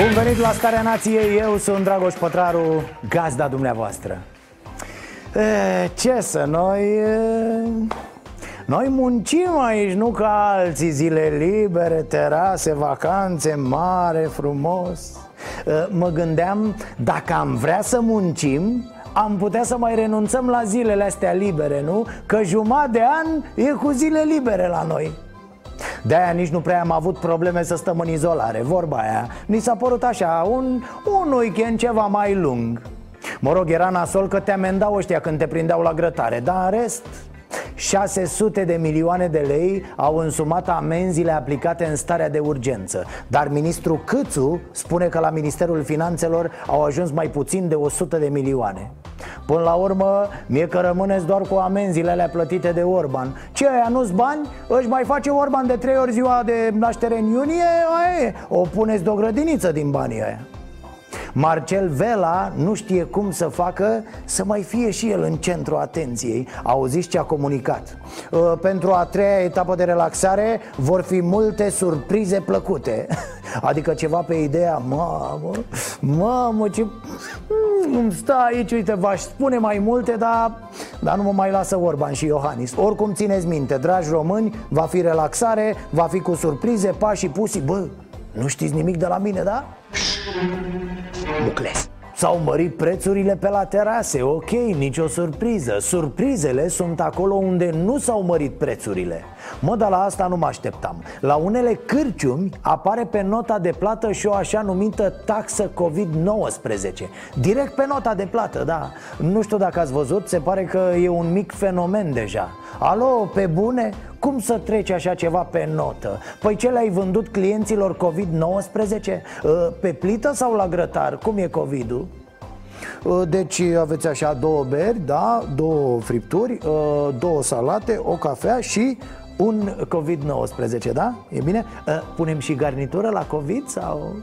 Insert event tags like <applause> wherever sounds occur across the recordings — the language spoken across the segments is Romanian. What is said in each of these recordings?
Bun venit la Starea Nației, eu sunt Dragoș Pătraru, gazda dumneavoastră. E, Ce să, noi... E... Noi muncim aici, nu ca alții Zile libere, terase, vacanțe, mare, frumos. E, Mă gândeam, dacă am vrea să muncim am putea să mai renunțăm la zilele astea libere, nu? Că jumătate de an e cu zile libere la noi de-aia nici nu prea am avut probleme să stăm în izolare Vorba aia. Ni s-a părut așa un, un weekend ceva mai lung. Mă rog, era nasol că te amendau ăștia când te prindeau la grătare Dar în rest, 600 de milioane de lei au însumat amenziile aplicate în starea de urgență. Dar ministrul Câțu spune că la Ministerul Finanțelor au ajuns mai puțin de 100 de milioane Până la urmă, mie că rămâneți doar cu amenziile alea plătite de Orban Ce aia nu-s bani? Își mai face Orban de trei ori ziua de naștere în iunie? Aia e. O puneți de o grădiniță din banii aia Marcel Vela nu știe cum să facă să mai fie și el în centru atenției. Auziți ce a comunicat? Uh, Pentru a treia etapă de relaxare vor fi multe surprize plăcute. <laughs> Adică ceva pe ideea Mamă, mamă, ce... Mm, stai aici, uite, v-aș spune mai multe, dar, dar nu mă mai lasă Orban și Iohannis. Oricum țineți minte, dragi români, va fi relaxare, va fi cu surprize, pași și pusi. Bă, nu știți nimic de la mine, da? Mucles S-au mărit prețurile pe la terase, ok, nicio surpriză. Surprizele sunt acolo unde nu s-au mărit prețurile Mă, dar la asta nu mă așteptam La unele cârciumi apare pe nota de plată și o așa numită taxă COVID-19 Direct pe nota de plată, da Nu știu dacă ați văzut, se pare că e un mic fenomen deja Alo, pe bune? Cum să treci așa ceva pe notă? Păi ce le-ai vândut clienților COVID-19? Pe plită sau la grătar? Cum e COVID-ul? Deci aveți așa două beri, da, două fripturi, două salate, o cafea și un COVID-19, da? E bine? Punem și garnitură la COVID sau...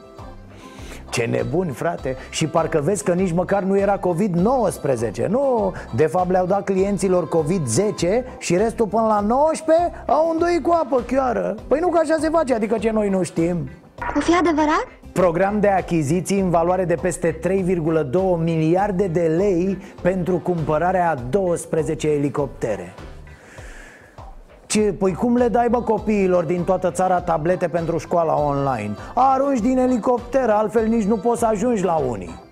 Ce nebuni, frate Și parcă vezi că nici măcar nu era COVID-19 Nu, de fapt le-au dat clienților COVID-10 Și restul până la 19 au îndoit cu apă chioară Păi nu că așa se face, adică ce noi nu știm O fi adevărat? Program de achiziții în valoare de peste 3,2 miliarde de lei Pentru cumpărarea a 12 elicoptere ce, păi cum le dai bă copiilor din toată țara tablete pentru școala online? Arunci din elicopter, altfel nici nu poți să ajungi la unii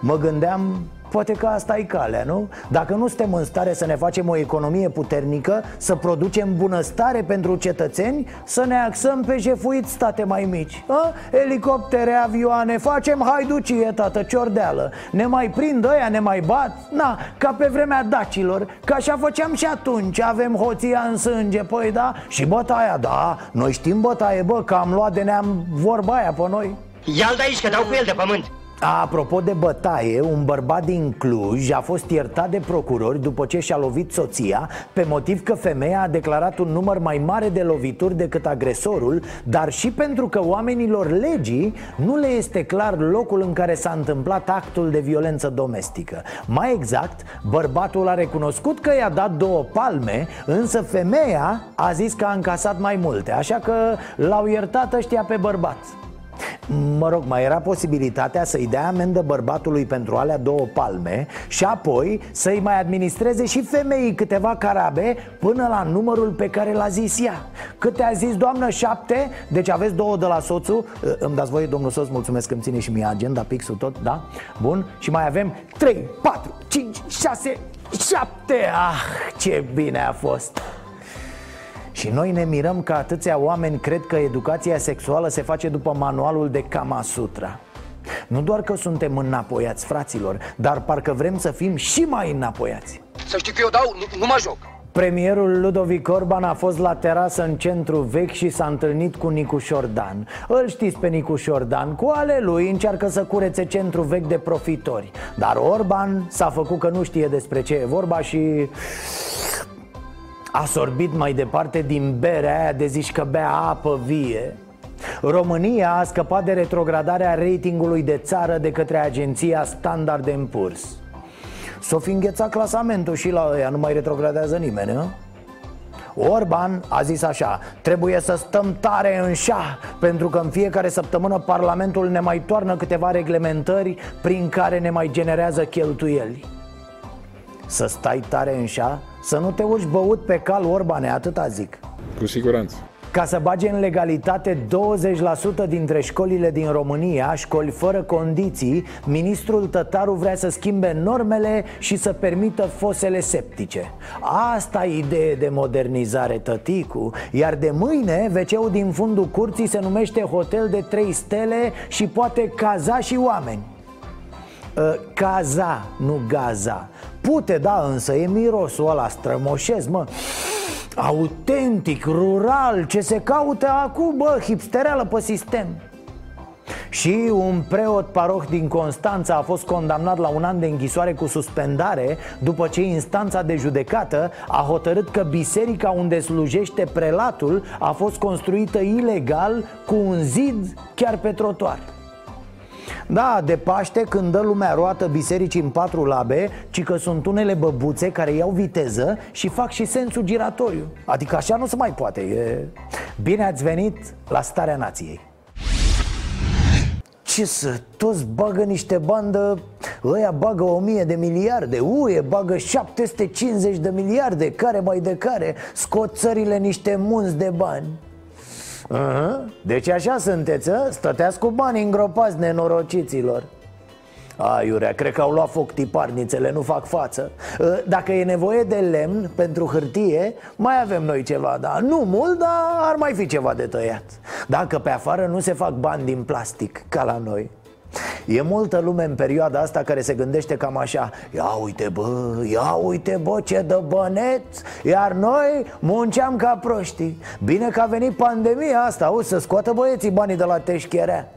Mă gândeam, Poate că asta e calea, nu? Dacă nu suntem în stare să ne facem o economie puternică Să producem bunăstare pentru cetățeni Să ne axăm pe jefuit state mai mici a? Elicoptere, avioane, facem haiducie, tată, ciordeală. Ne mai prind ăia, ne mai bat? Na, ca pe vremea dacilor Că așa făceam și atunci. Avem hoția în sânge, păi da Și bătaia, da, noi știm bătaie, bă Că am luat de neam vorba aia pe noi. Ia-l de aici, că dau cu el de pământ Apropo de bătaie, un bărbat din Cluj a fost iertat de procurori după ce și-a lovit soția Pe motiv că femeia a declarat un număr mai mare de lovituri decât agresorul Dar și pentru că oamenilor legii nu le este clar locul în care s-a întâmplat actul de violență domestică. Mai exact, bărbatul a recunoscut că i-a dat două palme Însă femeia a zis că a încasat mai multe Așa că l-au iertat ăștia pe bărbați Mă rog, mai era posibilitatea să-i dea amendă bărbatului pentru alea două palme Și apoi să-i mai administreze și femeii câteva carabe Până la numărul pe care l-a zis ea Câte a zis doamnă? Șapte? Deci aveți două de la soțul Îmi dați voie, domnul soț, mulțumesc că îmi ține și mie agenda, pixul tot, da? Bun, și mai avem trei, patru, cinci, șase, șapte Ah, ce bine a fost și noi ne mirăm că atâția oameni cred că educația sexuală se face după manualul de Kama Sutra. Nu doar că suntem înapoiați, fraților Dar parcă vrem să fim și mai înapoiați. Să știi că eu dau, nu, nu mă joc. Premierul Ludovic Orban a fost la terasă în centru vechi și s-a întâlnit cu Nicu Șordan Îl știți pe Nicu Șordan, cu ale lui încearcă să curețe centru vechi de profitori. Dar Orban s-a făcut că nu știe despre ce e vorba și a sorbit mai departe din berea aia de zici că bea apă vie. România a scăpat de retrogradarea ratingului de țară de către agenția Standard Poor's. S-o fi înghețat clasamentul și la ăia, nu mai retrogradează nimeni, nu? Orban a zis așa Trebuie să stăm tare în șah Pentru că în fiecare săptămână Parlamentul ne mai toarnă câteva reglementări Prin care ne mai generează cheltuieli Să stai tare în șah Să nu te urci băut pe cal Orbane, atâta zic Cu siguranță ca să bage în legalitate 20% dintre școlile din România, școli fără condiții, ministrul Tătaru vrea să schimbe normele și să permită fosele septice. Asta e idee de modernizare, tăticu, iar de mâine wc din fundul curții se numește hotel de 3 stele și poate caza și oameni. Uh, caza, nu gaza. Pute, da, însă e mirosul ăla strămoșesc, mă. Autentic, rural, ce se caută acum, bă, hipstereală pe sistem. Și un preot paroh din Constanța a fost condamnat la un an de închisoare cu suspendare După ce instanța de judecată a hotărât că biserica unde slujește prelatul A fost construită ilegal cu un zid chiar pe trotuar da, de Paște când dă lumea roată bisericii în patru labe Ci că sunt unele băbuțe care iau viteză și fac și sensul giratoriu. Adică așa nu se mai poate e... Bine ați venit la Starea Nației. Ce să, toți bagă niște bandă Ăia bagă o mie de miliarde UE bagă 750 de miliarde Care mai de care Scot țările niște munți de bani Uh-huh. Deci așa sunteți, a? Ă? Stăteați cu bani îngropați nenorociților Aiurea, cred că au luat foc tiparnițele, nu fac față ă, Dacă e nevoie de lemn pentru hârtie, mai avem noi ceva, da Nu mult, dar ar mai fi ceva de tăiat Dacă pe afară nu se fac bani din plastic, ca la noi E multă lume în perioada asta care se gândește cam așa Ia uite bă, ia uite bă ce dă bănet Iar noi munceam ca proștii. Bine că a venit pandemia asta, auzi, să scoată băieții banii de la teșcherea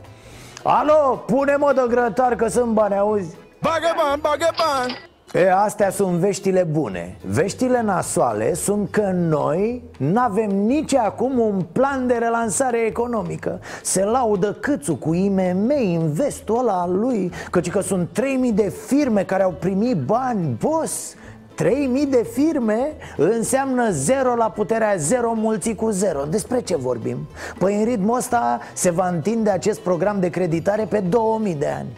Alo, pune-mă de grătar că sunt bani, auzi? Bagă bani, bagă bani E, astea sunt veștile bune. Veștile nasoale sunt că noi n-avem nici acum un plan de relansare economică. Se laudă câțu cu IMM, investul ăla al lui Căci că sunt 3000 de firme care au primit bani, boss 3000 de firme înseamnă 0 la puterea 0 mulți cu 0 Despre ce vorbim? Păi în ritmul ăsta se va întinde acest program de creditare pe 2000 de ani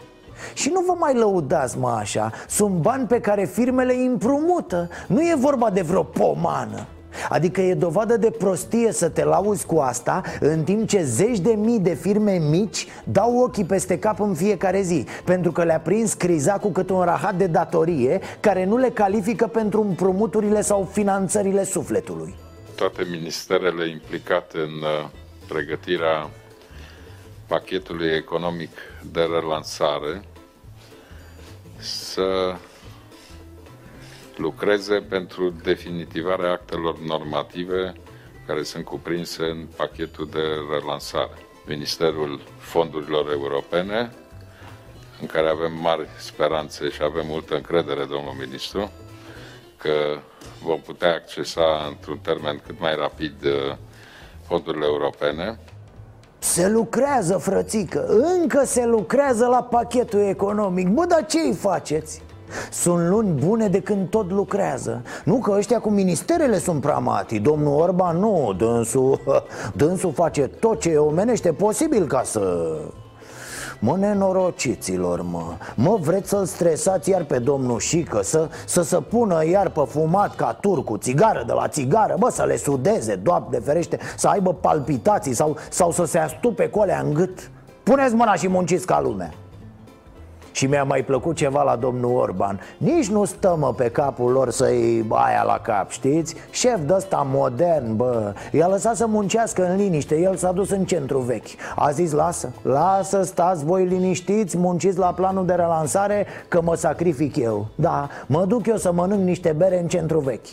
și nu vă mai lăudați, mă, așa. Sunt bani pe care firmele îi împrumută. Nu e vorba de vreo pomană. Adică e dovadă de prostie să te lauzi cu asta În timp ce zeci de mii de firme mici dau ochii peste cap în fiecare zi Pentru că le-a prins criza cu câte un rahat de datorie Care nu le califică pentru împrumuturile sau finanțările sufletului. Toate ministerele implicate în uh, pregătirea pachetului economic de relansare să lucreze pentru definitivarea actelor normative care sunt cuprinse în pachetul de relansare. Ministerul Fondurilor Europene, în care avem mari speranțe și avem multă încredere, domnul ministru, că vom putea accesa într-un termen cât mai rapid uh, fondurile europene se lucrează, frățică, încă se lucrează la pachetul economic. Bă, dar ce îi faceți? Sunt luni bune de când tot lucrează. Nu că ăștia cu ministerele sunt pramati Domnul Orban nu, dânsul, <laughs> dânsul face tot ce omenește posibil ca să Mă, nenorociților, mă. Mă, vreți să-l stresați iar pe domnul Șică Să, să se pună iar pe fumat ca turcu Țigară de la țigară? Bă, să le sudeze, doamne ferește Să aibă palpitații sau, sau să se astupe colea în gât? Puneți mâna și munciți ca lumea Și mi-a mai plăcut ceva la domnul Orban. Nici nu stăm pe capul lor să-i aia la cap, știți? Șef de ăsta modern, bă. I-a lăsat să muncească în liniște. El s-a dus în centru vechi. A zis, lasă, lasă, stați voi liniștiți Munciți la planul de relansare Că mă sacrific eu. Da, mă duc eu să mănânc niște bere în centru vechi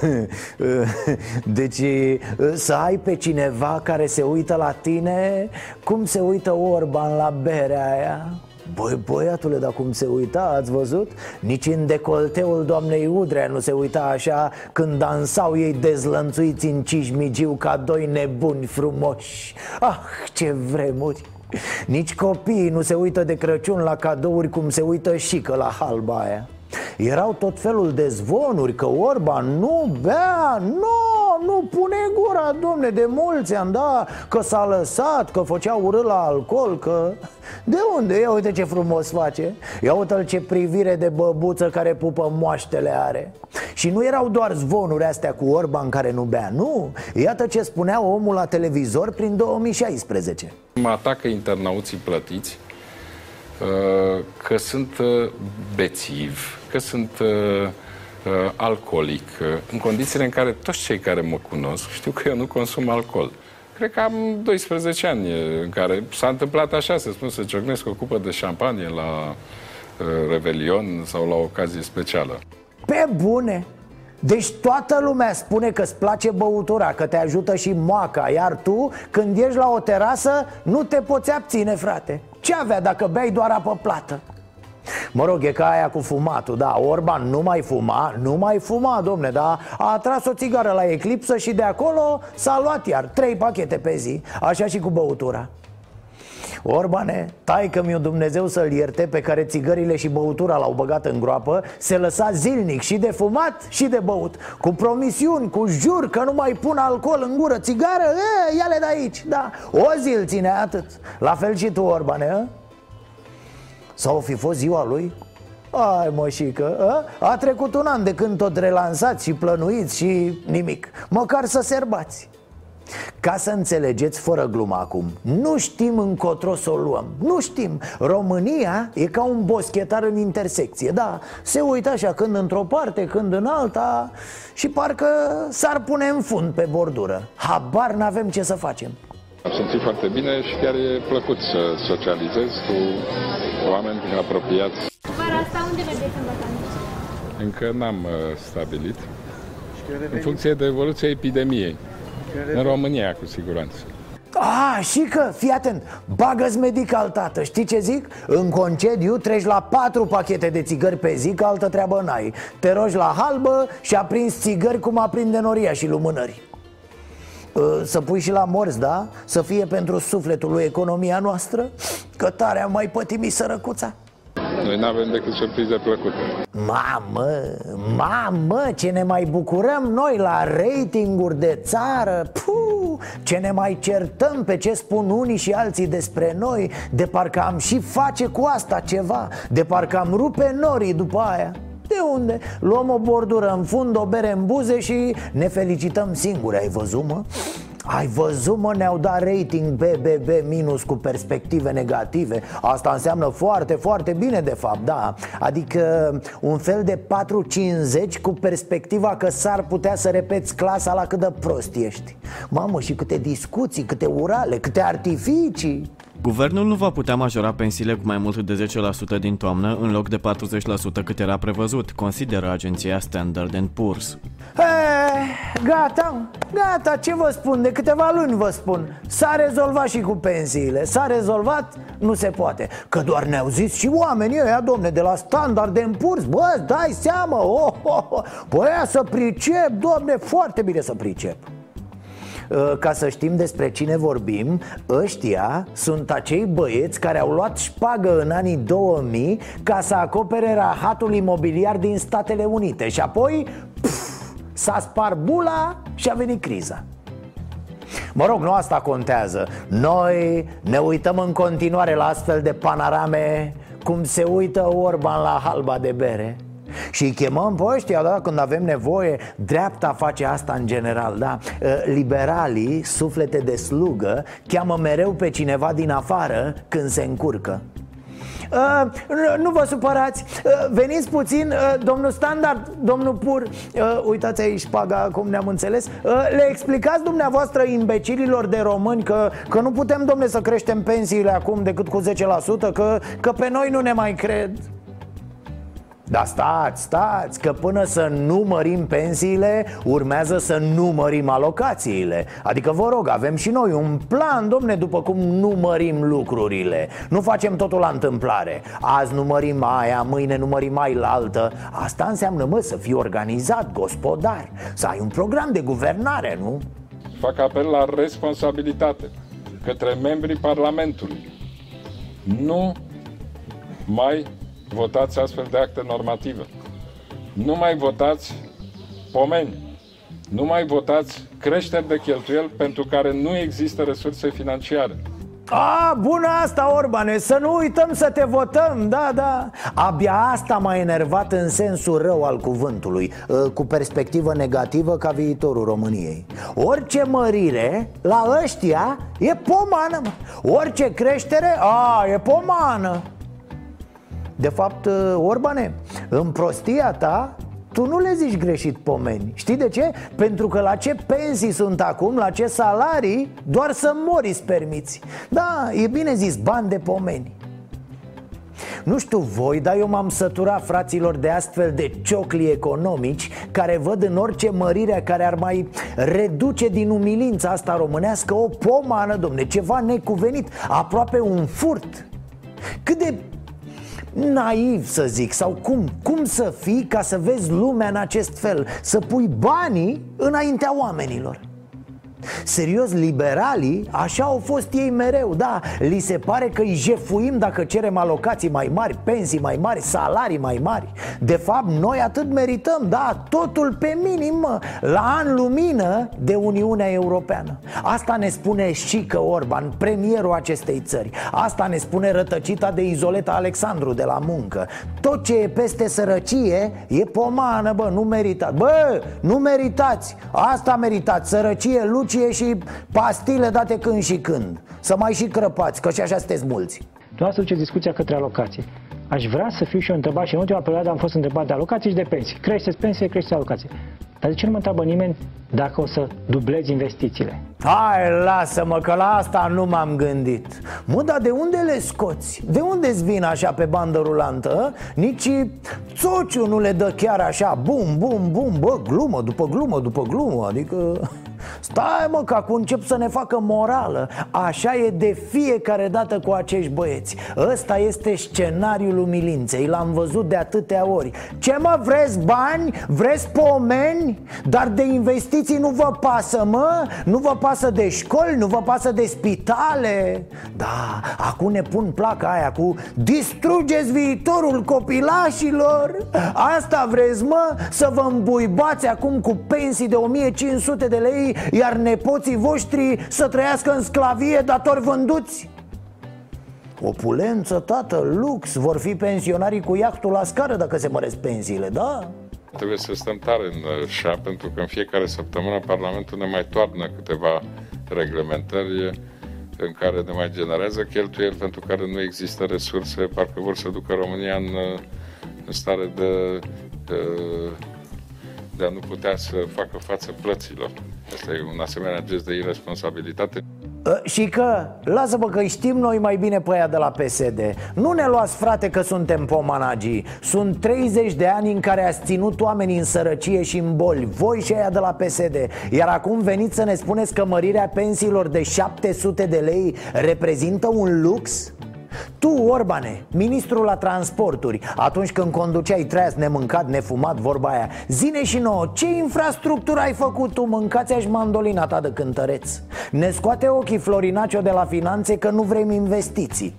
<laughs> Deci să ai pe cineva care se uită la tine Cum se uită Orban la berea aia Băi, băiatule, dar cum se uita, ați văzut? Nici în decolteul doamnei Udrea nu se uita așa Când dansau ei dezlănțuiți în cismigiu ca doi nebuni frumoși Ah, ce vremuri! Nici copiii nu se uită de Crăciun la cadouri cum se uită și că la halba aia erau tot felul de zvonuri că Orban nu bea, nu, nu pune gura, domne, de mulți ani, da Că s-a lăsat, că făcea urât la alcool, că... De unde? Ia uite ce frumos face. Ia uite ce privire de băbuță care pupă moaștele are. Și nu erau doar zvonuri astea cu Orban care nu bea, nu. Iată ce spunea omul la televizor prin 2016 Mă atacă internauții plătiți uh, că sunt uh, bețivi, că sunt uh, uh, alcoolic, uh, în condițiile în care toți cei care mă cunosc știu că eu nu consum alcool. Cred că am 12 ani în care s-a întâmplat așa, să spun, să ciocnesc o cupă de șampanie la uh, Revelion sau la o ocazie specială. Pe bune! Deci toată lumea spune că îți place băutura, că te ajută și moaca Iar tu, când ești la o terasă, nu te poți abține, frate Ce avea dacă beai doar apă plată? Mă rog, e ca aia cu fumatul, da Orban nu mai fuma, nu mai fuma, domne, da A tras o țigară la eclipsă și de acolo s-a luat iar Trei pachete pe zi, așa și cu băutura. Orbane, tai că mi Dumnezeu să-l ierte Pe care țigările și băutura l-au băgat în groapă Se lăsa zilnic și de fumat și de băut Cu promisiuni, cu jur că nu mai pun alcool în gură Țigară, e, ia-le de aici Da, o zi îl ține atât. La fel și tu, Orbane, a? Sau fi fost ziua lui? Ai mășică, a? a trecut un an de când tot relansați și plănuiți și nimic. Măcar să serbați. Ca să înțelegeți fără glumă acum Nu știm încotro să o luăm. Nu știm. România e ca un boschetar în intersecție Da, se uită așa când într-o parte, când în alta Și parcă s-ar pune în fund pe bordură. Habar n-avem ce să facem Am simțit foarte bine și chiar e plăcut să socializez cu oameni apropiați. Vara asta unde mergeți în vacanță? Încă n-am uh, stabilit. În funcție de evoluția epidemiei. În România, cu siguranță. Ah, și că, fii atent, bagă medical, tată, știi ce zic? În concediu treci la patru pachete de țigări pe zi, că altă treabă n-ai Te rogi la halbă și aprins țigări cum aprinde noria și lumânări Uh, să pui și la morți, da? Să fie pentru sufletul lui economia noastră Că tare am mai pătimit sărăcuța Noi nu avem decât surprize plăcute. Mamă, mamă, ce ne mai bucurăm noi la ratinguri de țară Puh, Ce ne mai certăm pe ce spun unii și alții despre noi De parcă am și face cu asta ceva De parcă am rupe norii după aia de unde? Luăm o bordură în fund, o bere în buze și ne felicităm singuri, ai văzut, mă? Ai văzut, mă, ne-au dat rating BBB minus cu perspective negative. Asta înseamnă foarte, foarte bine, de fapt, da. Adică un fel de 4-50 cu perspectiva că s-ar putea să repeți clasa la cât de prost ești. Mamă, și câte discuții, câte urale, câte artificii Guvernul nu va putea majora pensiile cu mai mult de 10% din toamnă în loc de 40% cât era prevăzut, consideră agenția Standard Poor's. E, gata, gata, ce vă spun, de câteva luni vă spun. S-a rezolvat și cu pensiile, s-a rezolvat, nu se poate. Că doar ne-au zis și oamenii ăia, domne, de la Standard Poor's. Bă, dai seama, oh, oh, oh. Bă, să pricep, domne, foarte bine să pricep. Uh, ca să știm despre cine vorbim Ăștia sunt acei băieți care au luat șpagă în anii 2000 Ca să acopere rahatul imobiliar din Statele Unite Și apoi pf, s-a spart bula și a venit criza. Mă rog, nu asta contează. Noi ne uităm în continuare la astfel de panorame Cum se uită Orban la halba de bere Și îi chemăm pe ăștia, da, când avem nevoie Dreapta face asta în general, da? Liberalii, suflete de slugă Cheamă mereu pe cineva din afară când se încurcă. Uh, nu vă supărați. Uh, Veniți puțin, uh, domnul Standard, domnul Pur. Uh, Uitați aici șpaga, cum ne-am înțeles. Uh, Le explicați dumneavoastră imbecililor de români Că, că nu putem, domne, să creștem pensiile acum decât cu 10% Că, că pe noi nu ne mai cred dar stați, stați, că până să numărim pensiile Urmează să numărim alocațiile. Adică vă rog, avem și noi un plan, domne, după cum numărim lucrurile. Nu facem totul la întâmplare. Azi numărim aia, mâine numărim mai la altă Asta înseamnă, mă, să fii organizat, gospodar Să ai un program de guvernare, nu? Fac apel la responsabilitate către membrii Parlamentului. Nu mai votați astfel de acte normative. Nu mai votați pomeni. Nu mai votați creșteri de cheltuieli pentru care nu există resurse financiare. A, bună asta, Orbane, să nu uităm să te votăm, da, da Abia asta m-a enervat în sensul rău al cuvântului ă, Cu perspectivă negativă ca viitorul României Orice mărire, la ăștia, e pomană, mă. Orice creștere, a, e pomană de fapt, uh, Orbane, în prostia ta tu nu le zici greșit pomeni. Știi de ce? Pentru că la ce pensii sunt acum, la ce salarii Doar să mori îți permiți. Da, e bine zis, bani de pomeni. Nu știu voi, dar eu m-am săturat fraților de astfel de ciocli economici Care văd în orice mărire care ar mai reduce din umilința asta românească O pomană, domne, ceva necuvenit, aproape un furt. Cât de naiv să zic Sau cum, cum să fii ca să vezi lumea în acest fel Să pui banii înaintea oamenilor Serios, liberalii, așa au fost ei mereu, da. Li se pare că îi jefuim dacă cerem alocații mai mari, pensii mai mari, salarii mai mari. De fapt, noi atât merităm, da, totul pe minim, mă, la an lumină de Uniunea Europeană. Asta ne spune și că Orban, premierul acestei țări. Asta ne spune rătăcita de Izoleta Alexandru de la muncă. Tot ce e peste sărăcie e pomană, bă, nu meritați Bă, nu meritați, asta meritați, sărăcie, luci lucie și pastile date când și când Să mai și crăpați, că și așa sunteți mulți Dumneavoastră duceți discuția către alocație Aș vrea să fiu și eu întrebat și în ultima perioadă am fost întrebat de alocații și de pensii Creșteți pensie, creșteți alocații Dar de ce nu mă întreabă nimeni dacă o să dublezi investițiile? Hai, lasă-mă, că la asta nu m-am gândit Mă, dar de unde le scoți? De unde îți vin așa pe bandă rulantă? Nici țociu nu le dă chiar așa Bum, bum, bum, bă, glumă după glumă după glumă Adică... Stai mă că acum încep să ne facă morală Așa e de fiecare dată cu acești băieți Ăsta este scenariul umilinței L-am văzut de atâtea ori Ce mă vreți bani? Vreți pomeni? Dar de investiții nu vă pasă mă? Nu vă pasă de școli? Nu vă pasă de spitale? Da, acum ne pun placa aia cu Distrugeți viitorul copilașilor Asta vreți mă? Să vă îmbuibați acum cu pensii de 1500 de lei iar nepoții voștri să trăiască în sclavie datori vânduți? Opulență, tată, lux, vor fi pensionarii cu iactul la scară dacă se măresc pensiile, da? Trebuie să stăm tare în șa, pentru că în fiecare săptămână Parlamentul ne mai toarnă câteva reglementări în care ne mai generează cheltuieli pentru care nu există resurse, parcă vor să ducă România în, în stare de, de de a nu putea să facă față plăților. Asta e un asemenea gest de irresponsabilitate. Ă, și că, lasă-mă că știm noi mai bine pe aia de la PSD Nu ne luați frate că suntem pomanagii Sunt 30 de ani în care ați ținut oamenii în sărăcie și în boli Voi și aia de la PSD Iar acum veniți să ne spuneți că mărirea pensiilor de 700 de lei reprezintă un lux? Tu, Orbane, ministrul la transporturi Atunci când conduceai treaz nemâncat, nefumat, vorba aia Zine și nouă, ce infrastructură ai făcut tu? Mâncați-aș mandolina ta de cântăreț Ne scoate ochii Florinacio de la finanțe că nu vrem investiții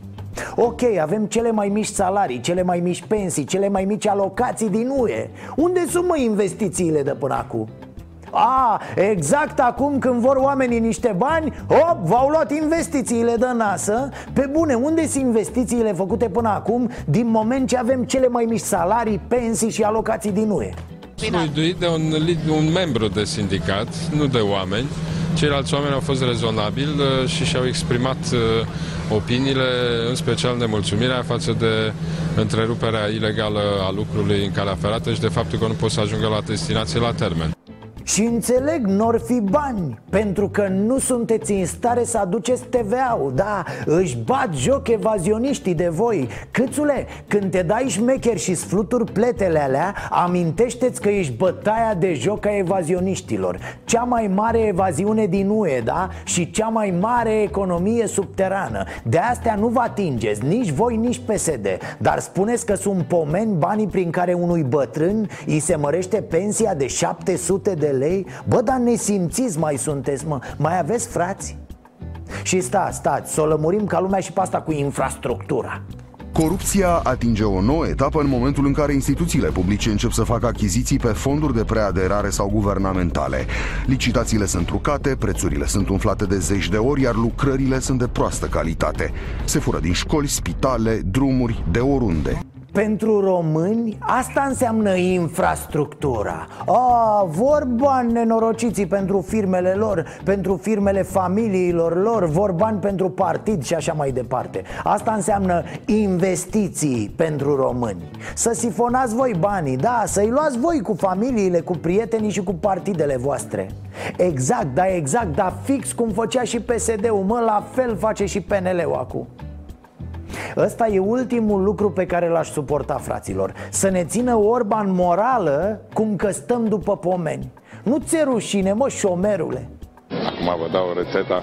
Ok, avem cele mai mici salarii, cele mai mici pensii, cele mai mici alocații din UE Unde sunt mă investițiile de până acum? A, exact acum când vor oamenii niște bani Hop, v-au luat investițiile de nasă. Pe bune, unde sunt investițiile făcute până acum Din moment ce avem cele mai mici salarii, pensii și alocații din UE? Sfăduit de un, un membru de sindicat, nu de oameni. Ceilalți oameni au fost rezonabili uh, și și-au exprimat uh, opiniile, în special nemulțumirea față de întreruperea ilegală a lucrului în calea ferată și de faptul că nu pot să ajungă la destinație la termen. Și înțeleg, nor fi bani Pentru că nu sunteți în stare să aduceți TVA-ul Da, își bat joc evazioniștii de voi. Câțule, când te dai șmecher și sfluturi pletele alea Amintește-ți că ești bătaia de joc a evazioniștilor. Cea mai mare evaziune din UE, da? Și cea mai mare economie subterană. De astea nu vă atingeți, nici voi, nici PSD Dar spuneți că sunt pomeni banii prin care unui bătrân Îi se mărește pensia de 700 de lei Bă, dar nesimțiți mai sunteți, mă Mai aveți frați? Și stați, stați, să o lămurim ca lumea și pe asta cu infrastructura Corupția atinge o nouă etapă în momentul în care instituțiile publice încep să facă achiziții pe fonduri de preaderare sau guvernamentale. Licitațiile sunt trucate, prețurile sunt umflate de zeci de ori, iar lucrările sunt de proastă calitate. Se fură din școli, spitale, drumuri, de oriunde. Pentru români asta înseamnă infrastructura. A, vor bani nenorociții pentru firmele lor Pentru firmele familiilor lor Vor bani pentru partid și așa mai departe. Asta înseamnă investiții pentru români. Să sifonați voi banii, da, să-i luați voi cu familiile, cu prietenii și cu partidele voastre. Exact, da, exact, da, fix cum făcea și PSD-ul Mă, la fel face și PNL-ul acum Ăsta e ultimul lucru pe care l-aș suporta, fraților. Să ne țină Orban morală cum că stăm după pomeni. Nu ți rușine, mă, șomerule? Acum vă dau rețeta.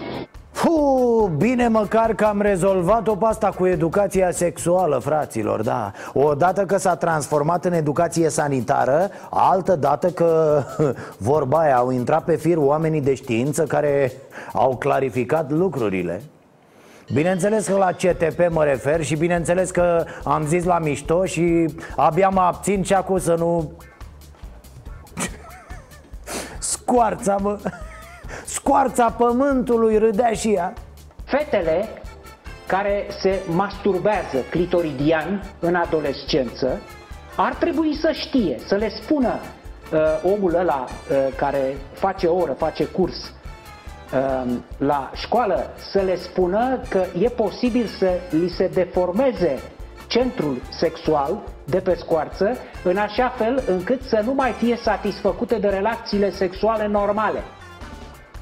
Puh, bine măcar că am rezolvat-o pe asta cu educația sexuală, fraților, da. Odată că s-a transformat în educație sanitară Altă dată că, <laughs> vorba aia, au intrat pe fir oamenii de știință care au clarificat lucrurile Bineînțeles că la CTP mă refer și bineînțeles că am zis la mișto și abia mă abțin și acum să nu... <laughs> Scoarța, mă! <laughs> Scoarța pământului râdea și ea Fetele care se masturbează clitoridian în adolescență ar trebui să știe, să le spună uh, omul ăla uh, care face oră, face curs Um, la școală să le spună că e posibil să li se deformeze centrul sexual de pe scoarță în așa fel încât să nu mai fie satisfăcute de relațiile sexuale normale.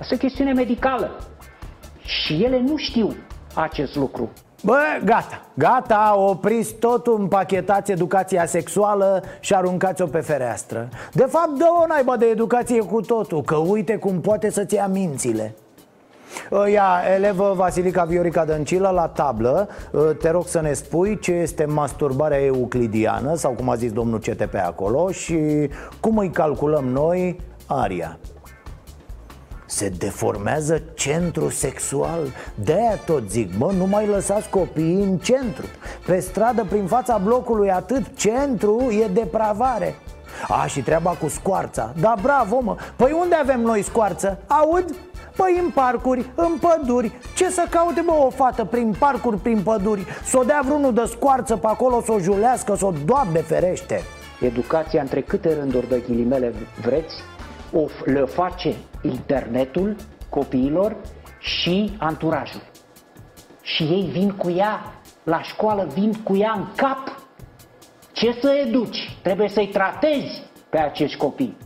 Asta e o chestiune medicală. Și ele nu știu acest lucru. Bă, gata, gata, opriți totul, împachetați educația sexuală și aruncați-o pe fereastră. De fapt, dă o naiba de educație cu totul, că uite cum poate să-ți ia mințile. Ia, elevă Vasilica Viorica Dăncilă la tablă. Te rog să ne spui ce este masturbarea euclidiană Sau cum a zis domnul CTP acolo Și cum îi calculăm noi aria se deformează centru sexual. De-aia tot zic, bă, nu mai lăsați copiii în centru. Pe stradă, prin fața blocului, atât centru e depravare. A, și treaba cu scoarța. Da, bravo, mă. Păi unde avem noi scoarță? Aud? Păi în parcuri, în păduri. Ce să caute, bă, o fată prin parcuri, prin păduri? Să o dea vreunul de scoarță pe acolo, să o julească, să o doamne ferește. Educația între câte rânduri de ghilimele vreți o, le face internetul copiilor și anturajul. Și ei vin cu ea la școală, vin cu ea în cap. Ce să educi? Trebuie să-i tratezi pe acești copii.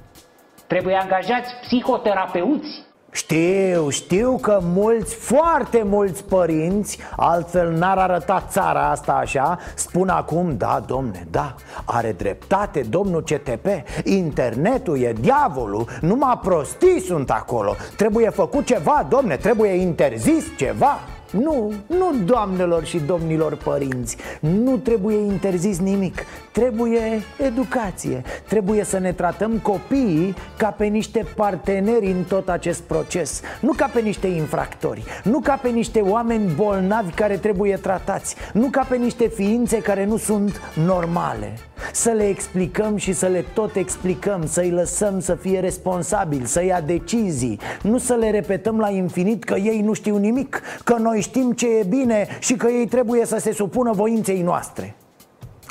Trebuie angajați psihoterapeuți știu, știu că mulți, foarte mulți părinți Altfel n-ar arăta țara asta așa Spun acum, da, domne, da Are dreptate domnul CTP Internetul e diavolul Numai prostii sunt acolo Trebuie făcut ceva, domne, trebuie interzis ceva. Nu, nu doamnelor și domnilor părinți Nu trebuie interzis nimic Trebuie educație. Trebuie să ne tratăm copiii ca pe niște parteneri în tot acest proces. Nu ca pe niște infractori. Nu ca pe niște oameni bolnavi care trebuie tratați. Nu ca pe niște ființe care nu sunt normale. Să le explicăm și să le tot explicăm Să-i lăsăm să fie responsabili Să ia decizii. Nu să le repetăm la infinit că ei nu știu nimic Că noi știm ce e bine Și că ei trebuie să se supună voinței noastre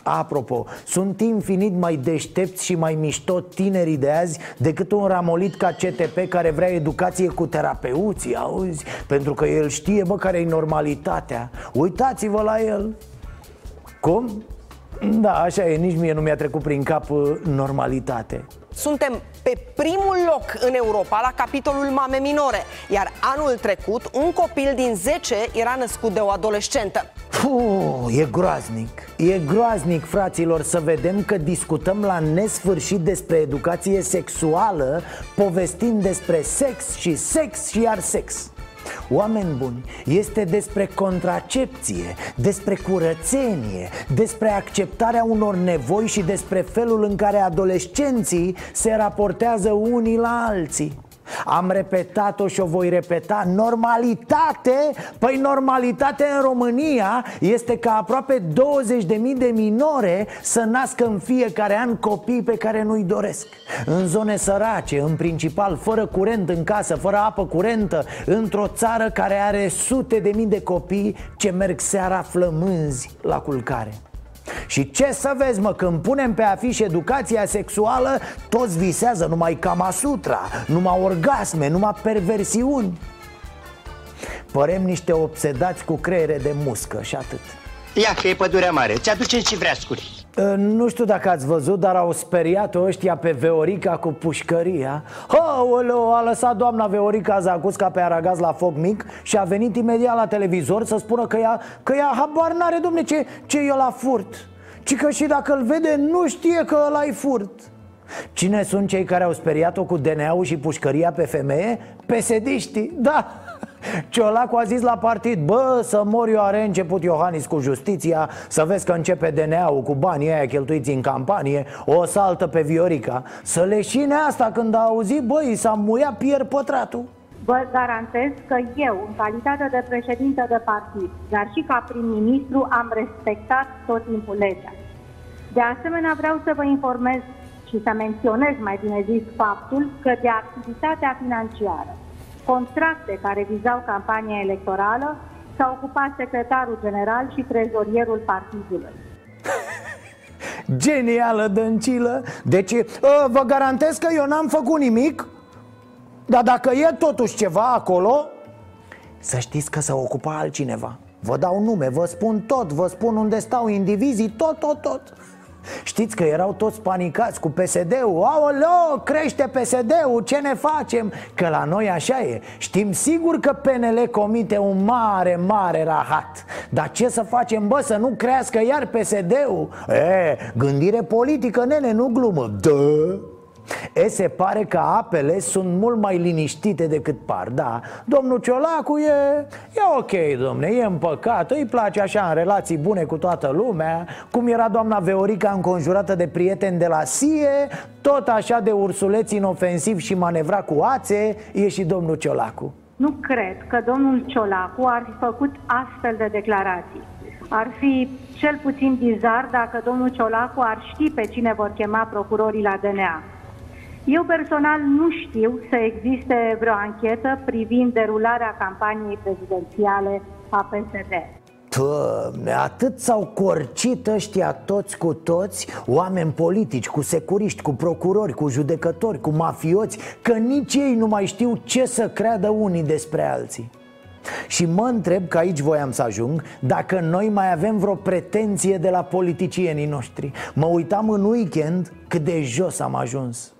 Apropo, sunt infinit mai deștepți și mai mișto tinerii de azi Decât un ramolit ca CTP care vrea educație cu terapeuții, auzi? Pentru că el știe, bă, care e normalitatea Uitați-vă la el Cum? Da, așa e, nici mie nu mi-a trecut prin cap uh, normalitate Suntem pe primul loc în Europa la capitolul mame minore Iar anul trecut, un copil din 10 era născut de o adolescentă. Puh, e groaznic. E groaznic, fraților, să vedem că discutăm la nesfârșit despre educație sexuală Povestind despre sex și sex și iar sex Oameni buni, este despre contracepție, despre curățenie, despre acceptarea unor nevoi și despre felul în care adolescenții se raportează unii la alții. Am repetat-o și o voi repeta. Normalitate? Păi normalitate în România este ca aproape 20.000 de minore să nască în fiecare an copii pe care nu-i doresc. În zone sărace, în principal, fără curent în casă, fără apă curentă Într-o țară care are sute de mii de copii ce merg seara flămânzi la culcare și ce să vezi, mă, când punem pe afiș educația sexuală Toți visează numai Kama Sutra, numai orgasme, numai perversiuni. Părem niște obsedați cu creiere de muscă și atât Ia că e pădurea mare, ți-aducem și vreascuri Uh, Nu știu dacă ați văzut, dar au speriat-o ăștia pe Veorica cu pușcăria. Aoleu, a lăsat doamna Veorica Zacusca pe aragaz la foc mic Și a venit imediat la televizor să spună că ea, că ea habar n-are, domne, ce, ce e la furt. Ci că și dacă îl vede, nu știe că ăla e furt. Cine sunt cei care au speriat-o cu DNA-ul și pușcăria pe femeie? Pesediștii, da Ciolacu a zis la partid Bă, să mor eu are început Iohannis cu justiția Să vezi că începe DNA-ul cu banii aia cheltuiți în campanie O saltă pe Viorica Să leșine asta când a auzit Băi, s-a muiat Pier Pătratu Vă garantez că eu, în calitate de președinte de partid, dar și ca prim-ministru, am respectat tot timpul legea. De asemenea, vreau să vă informez și să menționez, mai bine zis, faptul că de activitatea financiară, contracte care vizau campania electorală, s-a ocupat secretarul general și trezorierul partidului. <laughs> Genială dăncilă! Deci ă, vă garantez că eu n-am făcut nimic? Dar dacă e totuși ceva acolo Să știți că s-a ocupat altcineva. Vă dau nume, vă spun tot, vă spun unde stau indivizii, tot, tot, tot Știți că erau toți panicați cu PSD-ul Aoleo, crește PSD-ul, ce ne facem? Că la noi așa e Știm sigur că PNL comite un mare, mare rahat Dar ce să facem, bă, să nu crească iar PSD-ul? E, gândire politică, nene, nu glumă Dă! E, se pare că apele sunt mult mai liniștite decât par, da Domnul Ciolacu e, e ok, domne, e împăcat Îi place așa în relații bune cu toată lumea Cum era doamna Veorica înconjurată de prieteni de la SIE Tot așa de ursuleț inofensiv și manevra cu ațe E și domnul Ciolacu Nu cred că domnul Ciolacu ar fi făcut astfel de declarații. Ar fi cel puțin bizar dacă domnul Ciolacu ar ști pe cine vor chema procurorii la DNA. Eu personal nu știu să existe vreo anchetă privind derularea campaniei prezidențiale a PSD. Doamne, atât s-au corcit ăștia toți cu toți Oameni politici, cu securiști, cu procurori, cu judecători, cu mafioți Că nici ei nu mai știu ce să creadă unii despre alții. Și mă întreb, că aici voiam să ajung, dacă noi mai avem vreo pretenție de la politicienii noștri. Mă uitam în weekend cât de jos am ajuns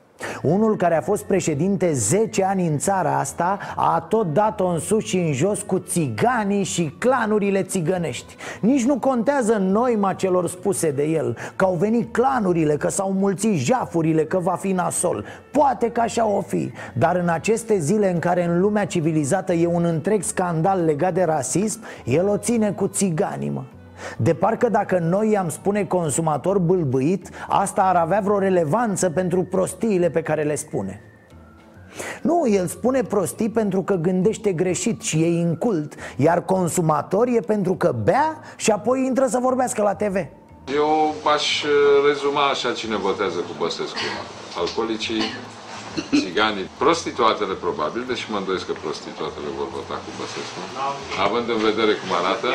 unul care a fost președinte 10 ani în țara asta A tot dat-o în sus și în jos cu țiganii și clanurile țigănești. Nici nu contează noima celor spuse de el Că au venit clanurile, că s-au mulțit jafurile, că va fi nasol. Poate că așa o fi Dar în aceste zile în care în lumea civilizată e un întreg scandal legat de rasism El o ține cu țiganii, mă de parcă dacă noi i-am spune consumator bâlbâit Asta ar avea vreo relevanță pentru prostiile pe care le spune nu, el spune prostii pentru că gândește greșit și e incult Iar consumator e pentru că bea și apoi intră să vorbească la TV Eu aș uh, rezuma așa cine votează cu Băsescu. Alcoolicii, țiganii, prostituatele probabil, deși mă îndoiesc că prostituatele vor vota cu Băsescu, având în vedere cum arată.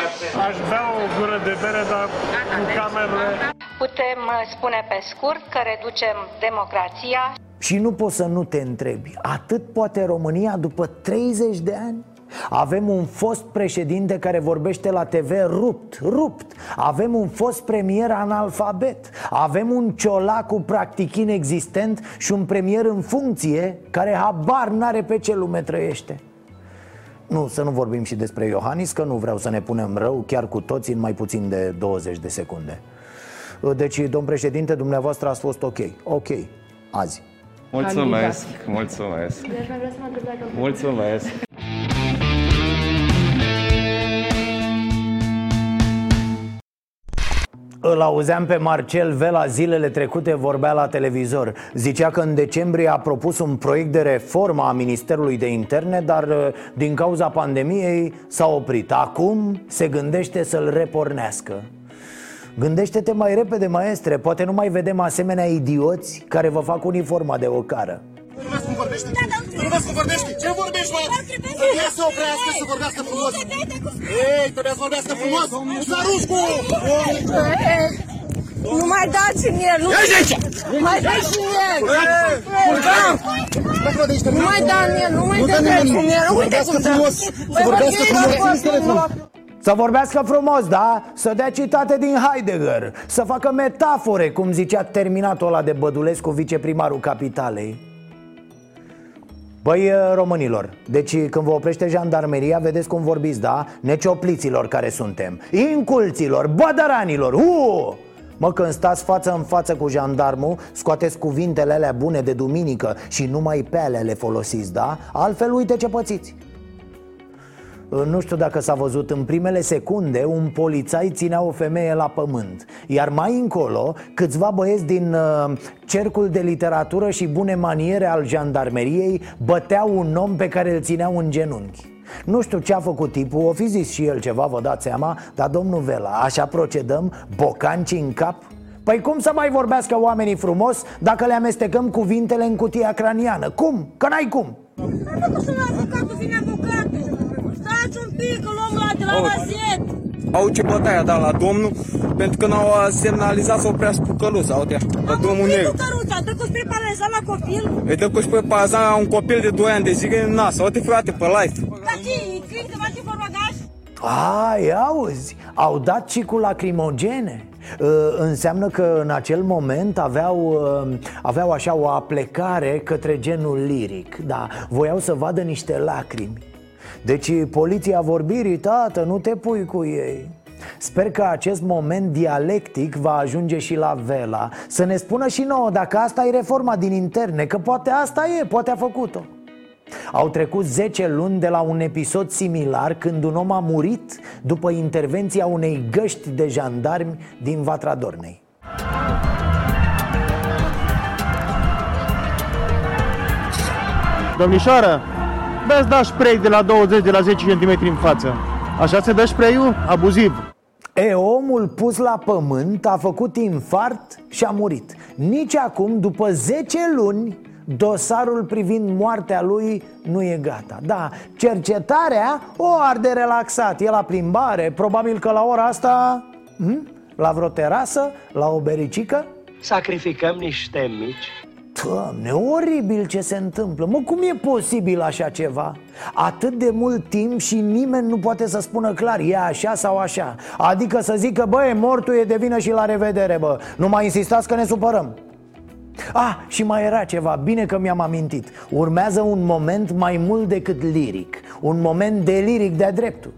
Aș bea o gură de bere, dar cu camerele... Putem uh, spune pe scurt că reducem democrația. Și nu poți să nu te întrebi Atât poate România după 30 de ani? Avem un fost președinte care vorbește la TV rupt, rupt. Avem un fost premier analfabet. Avem un ciolacu practic inexistent și un premier în funcție care habar n-are pe ce lume trăiește. Nu, să nu vorbim și despre Iohannis, că nu vreau să ne punem rău chiar cu toții în mai puțin de 20 de secunde. Deci, domn președinte, dumneavoastră ați fost ok. Ok, azi. Mulțumesc, mulțumesc. Mulțumesc Îl auzeam pe Marcel Vela zilele trecute vorbea la televizor. Zicea că în decembrie a propus un proiect de reformă a Ministerului de Interne Dar uh, din cauza pandemiei s-a oprit. Acum se gândește să-l repornească. Gândește-te mai repede, maestre Poate nu mai vedem asemenea idioți care vă fac uniforma de ocară Urmează cum vorbește. Urmează cum vorbește. Ce vorbești, mă? Trebuie să oprească, să vorbească frumos. Ei, trebuie să vorbească frumos. Să arunci cu... Nu mai dați în el, nu Nu mai dați în el. Nu mai da în el, nu mai dați în el. Vorbească frumos. Să vorbească frumos. Să vorbească frumos, da? Să dea citate din Heidegger. Să facă metafore, cum zicea terminatul ăla de Bădulescu, viceprimarul capitalei Băi, românilor, deci când vă oprește jandarmeria, vedeți cum vorbiți, da? Neciopliților care suntem Inculților, bădăranilor, uuu! Mă, când stați față în față cu jandarmul Scoateți cuvintele alea bune de duminică Și numai pe alea le folosiți, da? Altfel uite ce pățiți nu știu dacă s-a văzut în primele secunde Un polițai ținea o femeie la pământ Iar mai încolo Câțiva băieți din uh, cercul de literatură și bune maniere al jandarmeriei Băteau un om pe care îl țineau în genunchi nu știu ce a făcut tipul, o fi zis și el ceva, vă dați seama Dar domnul Vela, așa procedăm, bocanci în cap? Păi cum să mai vorbească oamenii frumos dacă le amestecăm cuvintele în cutia craniană? Cum? Că n-ai cum! Nu să avocatul, vine avocatul Stați un pic, îl luăm la de la gazet Au ce bătaie a dat la domnul Pentru că n-au semnalizat să oprească cu căluța Uite, pe drumul negru căruța, dă cu spre paralizat la copil. Îi dă cu spre paralizat un copil de 2 ani de zile în nas Uite frate, pe live. Dar ce, cred că face pe bagaj? Ai, auzi, au dat și cu lacrimogene. Uh, înseamnă că în acel moment aveau, uh, aveau așa o aplecare către genul liric Da, voiau să vadă niște lacrimi Deci poliția vorbirii, tată, nu te pui cu ei. Sper că acest moment dialectic va ajunge și la Vela. Să ne spună și nouă dacă asta e reforma din interne Că poate asta e, poate a făcut-o. Au trecut 10 luni de la un episod similar când un om a murit după intervenția unei găști de jandarmi din Vatra Dornei. Domnișoară, dați da spray de la 20 de la 10 cm în față. Așa se dă spray-ul? Abuziv. E, omul pus la pământ a făcut infart și a murit Nici acum, după 10 luni, Dosarul privind moartea lui nu e gata Da, cercetarea o arde relaxat E la plimbare, probabil că la ora asta hm? La vreo terasă, la o bericică Sacrificăm niște mici Doamne, oribil ce se întâmplă. Mă, cum e posibil așa ceva? Atât de mult timp și nimeni nu poate să spună clar E așa sau așa. Adică să zică, băi, mortul e de vină și la revedere, bă. Nu mai insistați că ne supărăm. Ah, și mai era ceva, bine că mi-am amintit. Urmează un moment mai mult decât liric. Un moment de liric de-a dreptul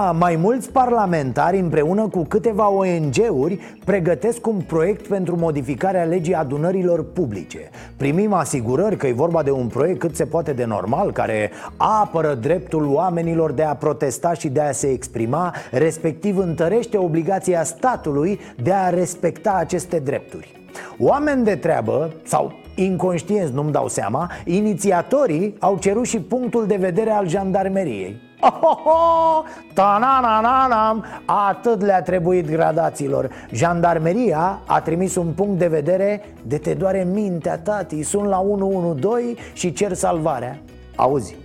Da, mai mulți parlamentari împreună cu câteva ONG-uri pregătesc un proiect pentru modificarea legii adunărilor publice. Primim asigurări că e vorba de un proiect cât se poate de normal Care apără dreptul oamenilor de a protesta și de a se exprima Respectiv întărește obligația statului de a respecta aceste drepturi. Oameni de treabă, sau inconștienți, nu-mi dau seama Inițiatorii au cerut și punctul de vedere al jandarmeriei Oh, oh, oh! Ta-na-na-na-nam! Atât le-a trebuit gradațiilor Jandarmeria a trimis un punct de vedere De te doare mintea, tati Sunt la 112 și cer salvarea Auzi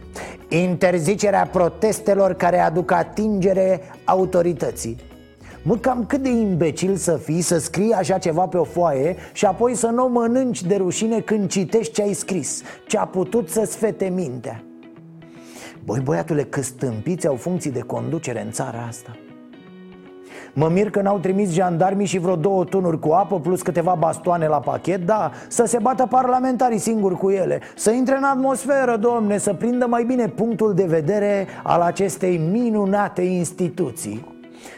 Interzicerea protestelor care aduc atingere autorității Mă, cam cât de imbecil să fii să scrii așa ceva pe o foaie Și apoi să nu o mănânci de rușine când citești ce ai scris Ce a putut să-ți fete mintea Băi băiatule, că stâmpiți au funcții de conducere în țara asta. Mă mir că n-au trimis jandarmii și vreo două tunuri cu apă Plus câteva bastoane la pachet. Da, să se bată parlamentarii singuri cu ele Să intre în atmosferă, domne Să prindă mai bine punctul de vedere Al acestei minunate instituții.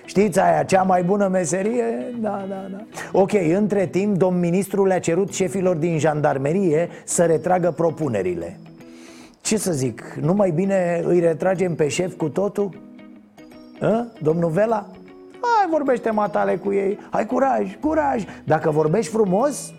Știți aia, cea mai bună meserie? Da, da, da. Ok, între timp, domn ministru le-a cerut șefilor din jandarmerie Să retragă propunerile ce să zic, nu mai bine îi retragem pe șef cu totul? A? Domnul Vela? Hai, vorbește matale cu ei Hai curaj, curaj Dacă vorbești frumos,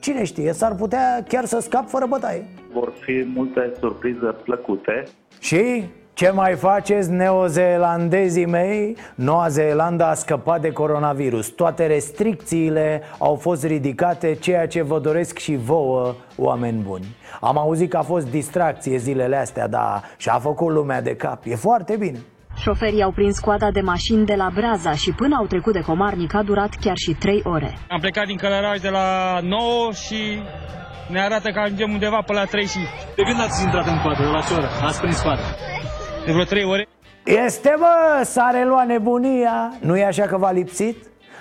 cine știe, s-ar putea chiar să scap fără bătaie Vor fi multe surprize plăcute Și ce mai faceți neozeelandezii mei? Noua Zeelandă a scăpat de coronavirus Toate restricțiile au fost ridicate Ceea ce vă doresc și vouă, oameni buni Am auzit că a fost distracție zilele astea Dar și-a făcut lumea de cap E foarte bine Șoferii au prins coada de mașini de la Braza și până au trecut de Comarnic a durat chiar și 3 ore. Am plecat din Călăraș de la 9 și ne arată că ajungem undeva pe la 3 și... De când ați intrat în coadă? De la ce oră? Ați prins coada? De vreo 3 ore. Este bă, s-a reluat nebunia Nu e așa că v-a lipsit?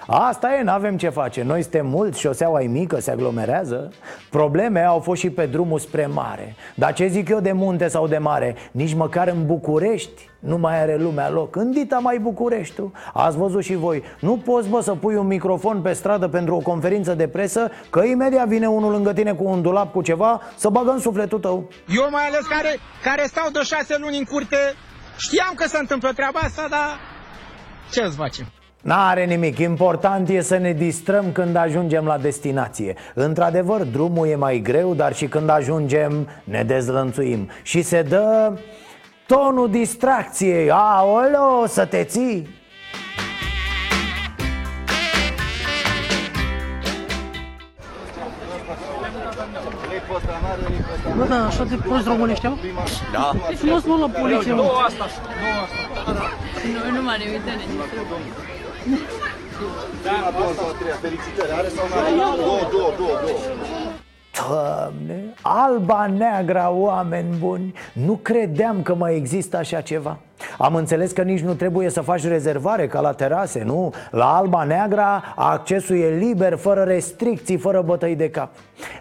Asta e, n-avem ce face. Noi suntem mulți, șoseaua e mică, se aglomerează. Probleme au fost și pe drumul spre mare. Dar ce zic eu de munte sau de mare? Nici măcar în București nu mai are lumea loc. În dita mai Bucureștiul. Ați văzut și voi. Nu poți bă să pui un microfon pe stradă pentru o conferință de presă Că imediat vine unul lângă tine cu un dulap cu ceva Să bagă în sufletul tău. Eu mai ales care, care stau de șase luni în curte. Știam că se întâmplă treaba asta, dar ce să facem? N-are nimic, important e să ne distrăm când ajungem la destinație. Într-adevăr, drumul e mai greu, dar și când ajungem ne dezlănțuim. Și se dă tonul distracției. Aoleo, să te ții! Bă, da, așa de prost românești, mă? Da. E frumos, mă, la poliție, mă. Două asta, două asta. Nu, nu m-am uitat Da, a doua sau a treia, felicitări, are sau nu are? Două, două, două, două Doamne, alba neagra, oameni buni Nu credeam că mai există așa ceva am înțeles că nici nu trebuie să faci rezervare ca la terase, nu? La Alba Neagra accesul e liber, fără restricții, fără bătăi de cap.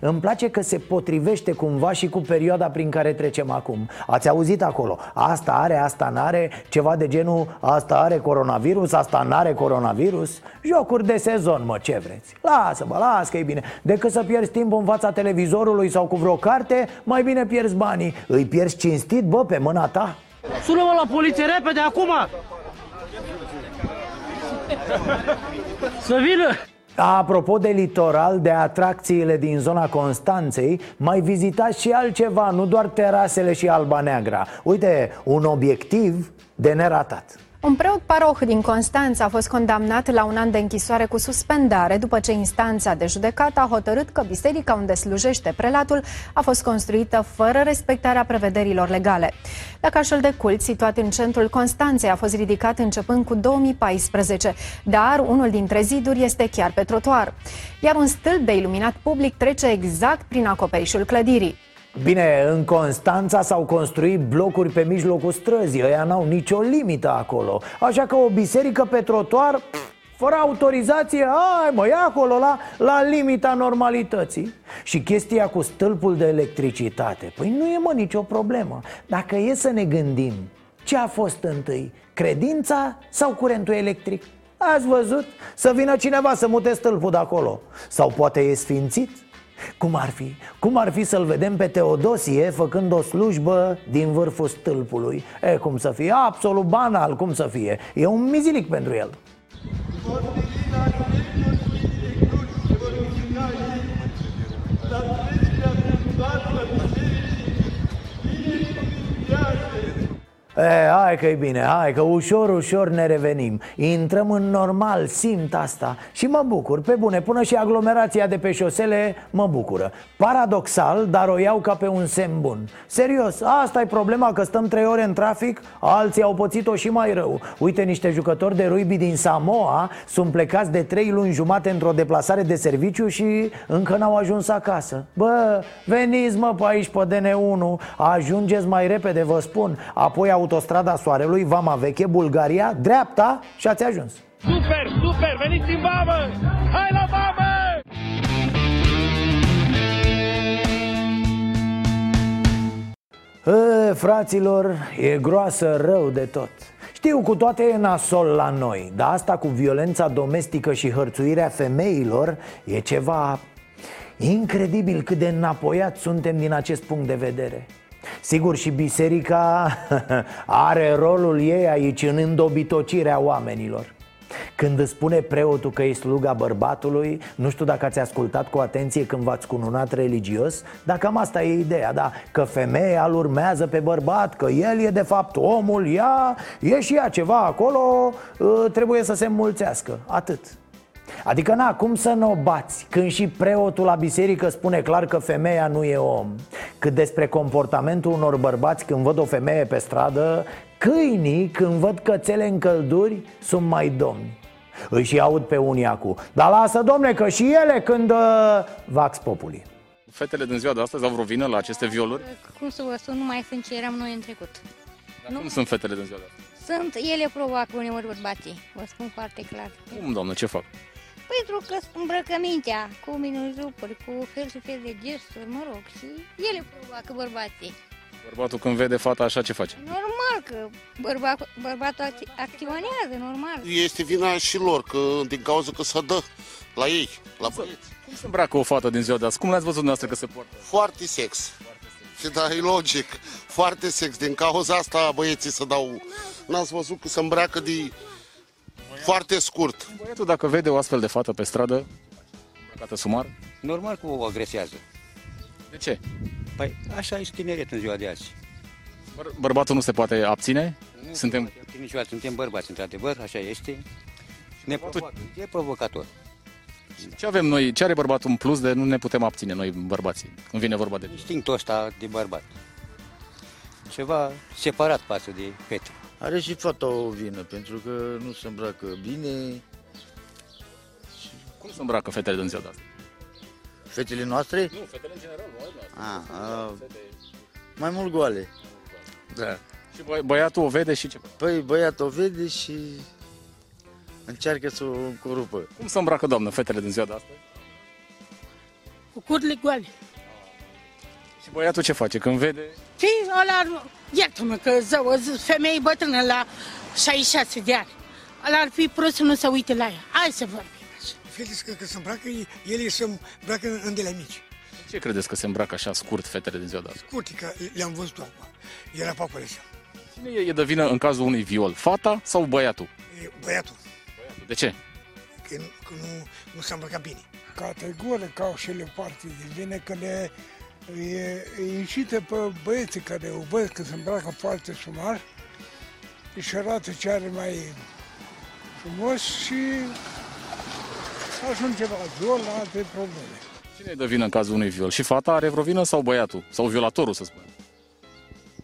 Îmi place că se potrivește cumva și cu perioada prin care trecem acum. Ați auzit acolo, asta are, asta n-are, ceva de genul Asta are coronavirus, asta n-are coronavirus. Jocuri de sezon, mă, ce vreți? Lasă-mă, lasă că e bine. Decât să pierzi timp în fața televizorului sau cu vreo carte Mai bine pierzi banii. Îi pierzi cinstit, bă, pe mâna ta Sună-mă la poliție repede, acum! Să vină! Apropo de litoral, de atracțiile din zona Constanței Mai vizitați și altceva, nu doar terasele și Alba Neagra Uite, un obiectiv de neratat un preot paroh din Constanța a fost condamnat la un an de închisoare cu suspendare după ce instanța de judecată a hotărât că biserica unde slujește prelatul a fost construită fără respectarea prevederilor legale. Lăcașul de cult situat în centrul Constanței a fost ridicat începând cu 2014, dar unul dintre ziduri este chiar pe trotuar, iar un stâlp de iluminat public trece exact prin acoperișul clădirii. Bine, în Constanța s-au construit blocuri pe mijlocul străzii Ăia n-au nicio limită acolo Așa că o biserică pe trotuar, pf, fără autorizație, ai mă, ia acolo la, la limita normalității Și chestia cu stâlpul de electricitate Păi nu e mă nicio problemă Dacă e să ne gândim Ce a fost întâi? Credința sau curentul electric? Ați văzut? Să vină cineva să mute stâlpul de acolo Sau poate e sfințit? Cum ar fi? Cum ar fi să-l vedem pe Teodosie făcând o slujbă din vârful stâlpului? E, cum să fie? Absolut banal, cum să fie? E un mizilic pentru el E, hai că e bine, hai că ușor, ușor ne revenim. Intrăm în normal, simt asta Și mă bucur, pe bune, până și aglomerația de pe șosele mă bucură. Paradoxal, dar o iau ca pe un semn bun. Serios, asta e problema că stăm trei ore în trafic Alții au pățit-o și mai rău. Uite, niște jucători de rugby din Samoa Sunt plecați de trei luni jumate într-o deplasare de serviciu Și încă n-au ajuns acasă. Bă, veniți mă pe aici pe DN1 Ajungeți mai repede, vă spun. Apoi autostrada Soarelui, Vama Veche, Bulgaria, dreapta și ați ajuns Super, super, veniți în babă! Hai la babă! E, fraților, e groasă rău de tot știu, cu toate e nasol la noi Dar asta cu violența domestică și hărțuirea femeilor E ceva incredibil cât de înapoiat suntem din acest punct de vedere Sigur și biserica <laughs> are rolul ei aici în îndobitocirea oamenilor. Când îți spune preotul că e sluga bărbatului Nu știu dacă ați ascultat cu atenție când v-ați cununat religios Dar cam asta e ideea, da? Că femeia îl urmează pe bărbat Că el e de fapt omul, ea E și ea ceva acolo Trebuie să se înmulțească, atât. Adică, na, cum să nu o bați când și preotul la biserică spune clar că femeia nu e om Cât despre comportamentul unor bărbați când văd o femeie pe stradă Câinii, când văd cățele în călduri, sunt mai domni Își și aud pe unii acum Dar lasă, domne, că și ele când... Uh, vax populi Fetele din ziua de astăzi au vreo vină la aceste violuri? Cum să vă spun, nu mai sunt ce eram noi în trecut. Dar cum sunt fetele din ziua de astăzi? Sunt, ele provoacă uneori bărbații, vă spun foarte clar. Cum, doamnă, ce fac? Pentru că îmbrăcămintea cu minujupuri, cu fel și fel de gesturi, mă rog, și ele provoacă bărbații. Bărbatul când vede fata așa, ce face? Normal că bărba, bărbatul acti- acționează, normal. Este vina și lor, că din cauza că se dă la ei, la băieți. Cum se îmbracă o fată din ziua de azi? Cum l-ați văzut dumneavoastră că se poartă? Foarte sex. Și da, e logic. Foarte sex. Din cauza asta băieții să dau... N-ați văzut că se îmbracă de... Foarte scurt. Băiatul dacă vede o astfel de fată pe stradă, îmbrăcată sumar, Normal că o agresează. de ce? Păi așa e și tineret în ziua de azi. Băr- bărbatul nu se poate abține? Suntem... Niciodată suntem bărbați, într-adevăr, așa este. Ne provoacă, e provocator. Ce avem noi, ce are bărbatul în plus de nu ne putem abține noi bărbații când vine vorba de... Instinctul ăsta de bărbat. Ceva separat față de fete. Are și fata o vină, pentru că nu se îmbracă bine. Cum se îmbracă fetele din ziua de astăzi? Fetele noastre? Nu, fetele în general, nu A, a, mai mult goale. Da. Și bă, băiatul o vede și ce? Păi băiatul o vede și încearcă să o corupă. Cum se îmbracă, doamnă, fetele din ziua de astăzi? Cu curle goale. Și băiatul ce face când vede? Și ăla, iartă-mă că zău, o zi- femeie bătrână la 66 de ani. Ăla ar fi prost să nu se uite la ea. Hai să vorbim. Fetele că, că se îmbracă, ele se îmbracă în de la mici. Ce credeți că se îmbracă așa scurt fetele din ziua de astăzi? Curte, că le-am văzut acum. Era papăreșa. Cine e e de vină în cazul unui viol? Fata sau băiatul? E Băiatul, De ce? că, că nu, nu s-a îmbrăcat bine. Categoric au și ele parte de vine că le e, e incită pe băieții care o văd că se îmbracă foarte sumar și arată ce are mai frumos și ajunge la viol, la alte probleme. Cine e de vină în cazul unui viol? Și fata are vreo vină sau băiatul? Sau violatorul, să spunem?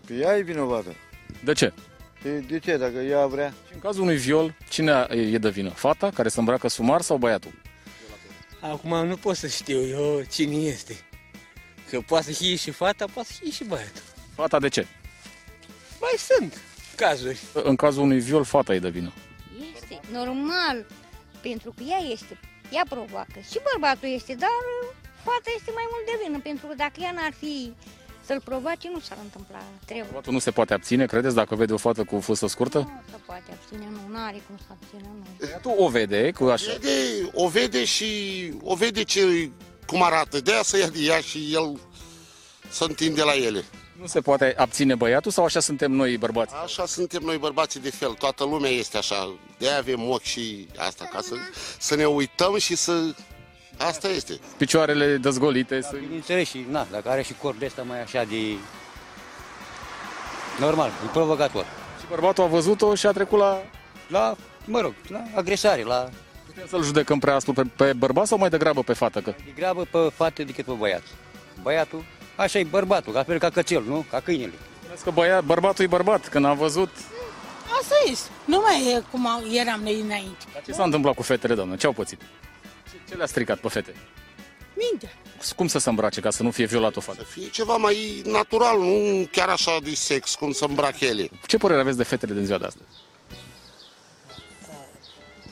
Că ea e vinovată. De ce? De, de ce, dacă ea vrea? Și în cazul unui viol, cine e de vină? Fata, care se îmbracă sumar sau băiatul? Acum nu pot să știu eu cine este. Că poate să fie și fata, poate să fie și băiatul. Fata de ce? Mai sunt cazuri. În cazul unui viol, fata e de vină. Este normal, pentru că ea este, ea provoacă. Și bărbatul este, dar fata este mai mult de vină, pentru că dacă ea n-ar fi să-l provoace, nu s-ar întâmpla trebuie. Bărbatul nu se poate abține, credeți, dacă vede o fată cu fustă scurtă? Nu se poate abține, nu, n-are cum să abține, nu. Băiatul o vede cu așa. Vede, o vede și o vede ce, cum arată. De aia să ia de ea și el să întinde la ele. Nu se poate abține băiatul sau așa suntem noi bărbați? Așa suntem noi bărbații de fel, toată lumea este așa. De aia avem ochi și asta, ca să, să ne uităm și să... Asta este. Picioarele dezgolite. Să... Bineînțeles și, na, dacă are și corp de ăsta mai așa de... Normal, e provocator. Și bărbatul a văzut-o și a trecut la... La, mă rog, la agresare, la... Putem să-l judecăm prea aspru pe, pe bărbat sau mai degrabă pe fată? Că... Degrabă pe fată decât pe băiat. Băiatul, așa e bărbatul, la fel ca cățel, nu? Ca câinele. Spuneți că băiat, bărbatul e bărbat. Când a văzut... Asta este. Nu mai e cum eram noi înainte. Dar ce s-a întâmplat cu fetele, doamnă? Ce au pățit? Ce, ce le-a stricat pe fete? Mintea. Cum să se îmbrace ca să nu fie violat o fată? Fie ceva mai natural, nu chiar așa de sex, cum să îmbrace ele. Ce părere aveți de fetele din ziua de astăzi?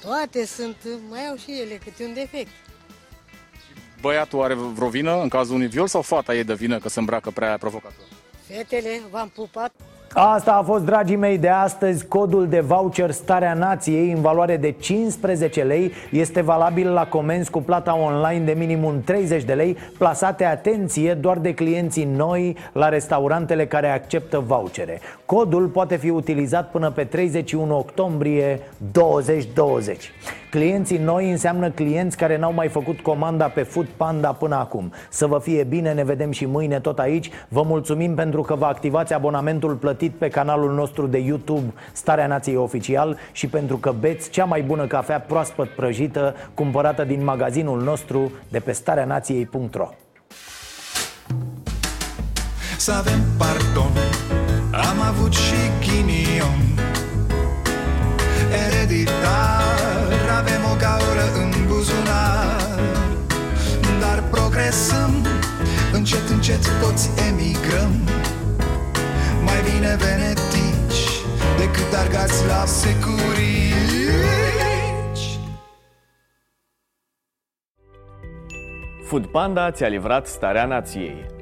Toate sunt, mai au și ele câte un defect. Băiatul are vreo vină în cazul unui viol sau fata e de vină că se îmbracă prea provocator? Fetele, v-am pupat. Asta a fost, dragii mei, de astăzi Codul de voucher Starea Nației în valoare de 15 lei. Este valabil la comenzi cu plata online de minimum 30 de lei Plasate, atenție, doar de clienții noi la restaurantele care acceptă vouchere. Codul poate fi utilizat până pe 31 octombrie 2020 Clienții noi înseamnă clienți care n-au mai făcut comanda pe Food Panda până acum. Să vă fie bine, ne vedem și mâine tot aici. Vă mulțumim pentru că vă activați abonamentul plătit pe canalul nostru de YouTube Starea Nației Oficial Și pentru că beți cea mai bună cafea proaspăt prăjită Cumpărată din magazinul nostru de pe stareanației.ro Să avem pardon Am avut și ghinion. Ereditar Avem o gaură în buzunar. Dar progresăm Încet, încet toți emigrăm. Mai bine venetici Decât argați la securici. Food Panda ți-a livrat starea nației.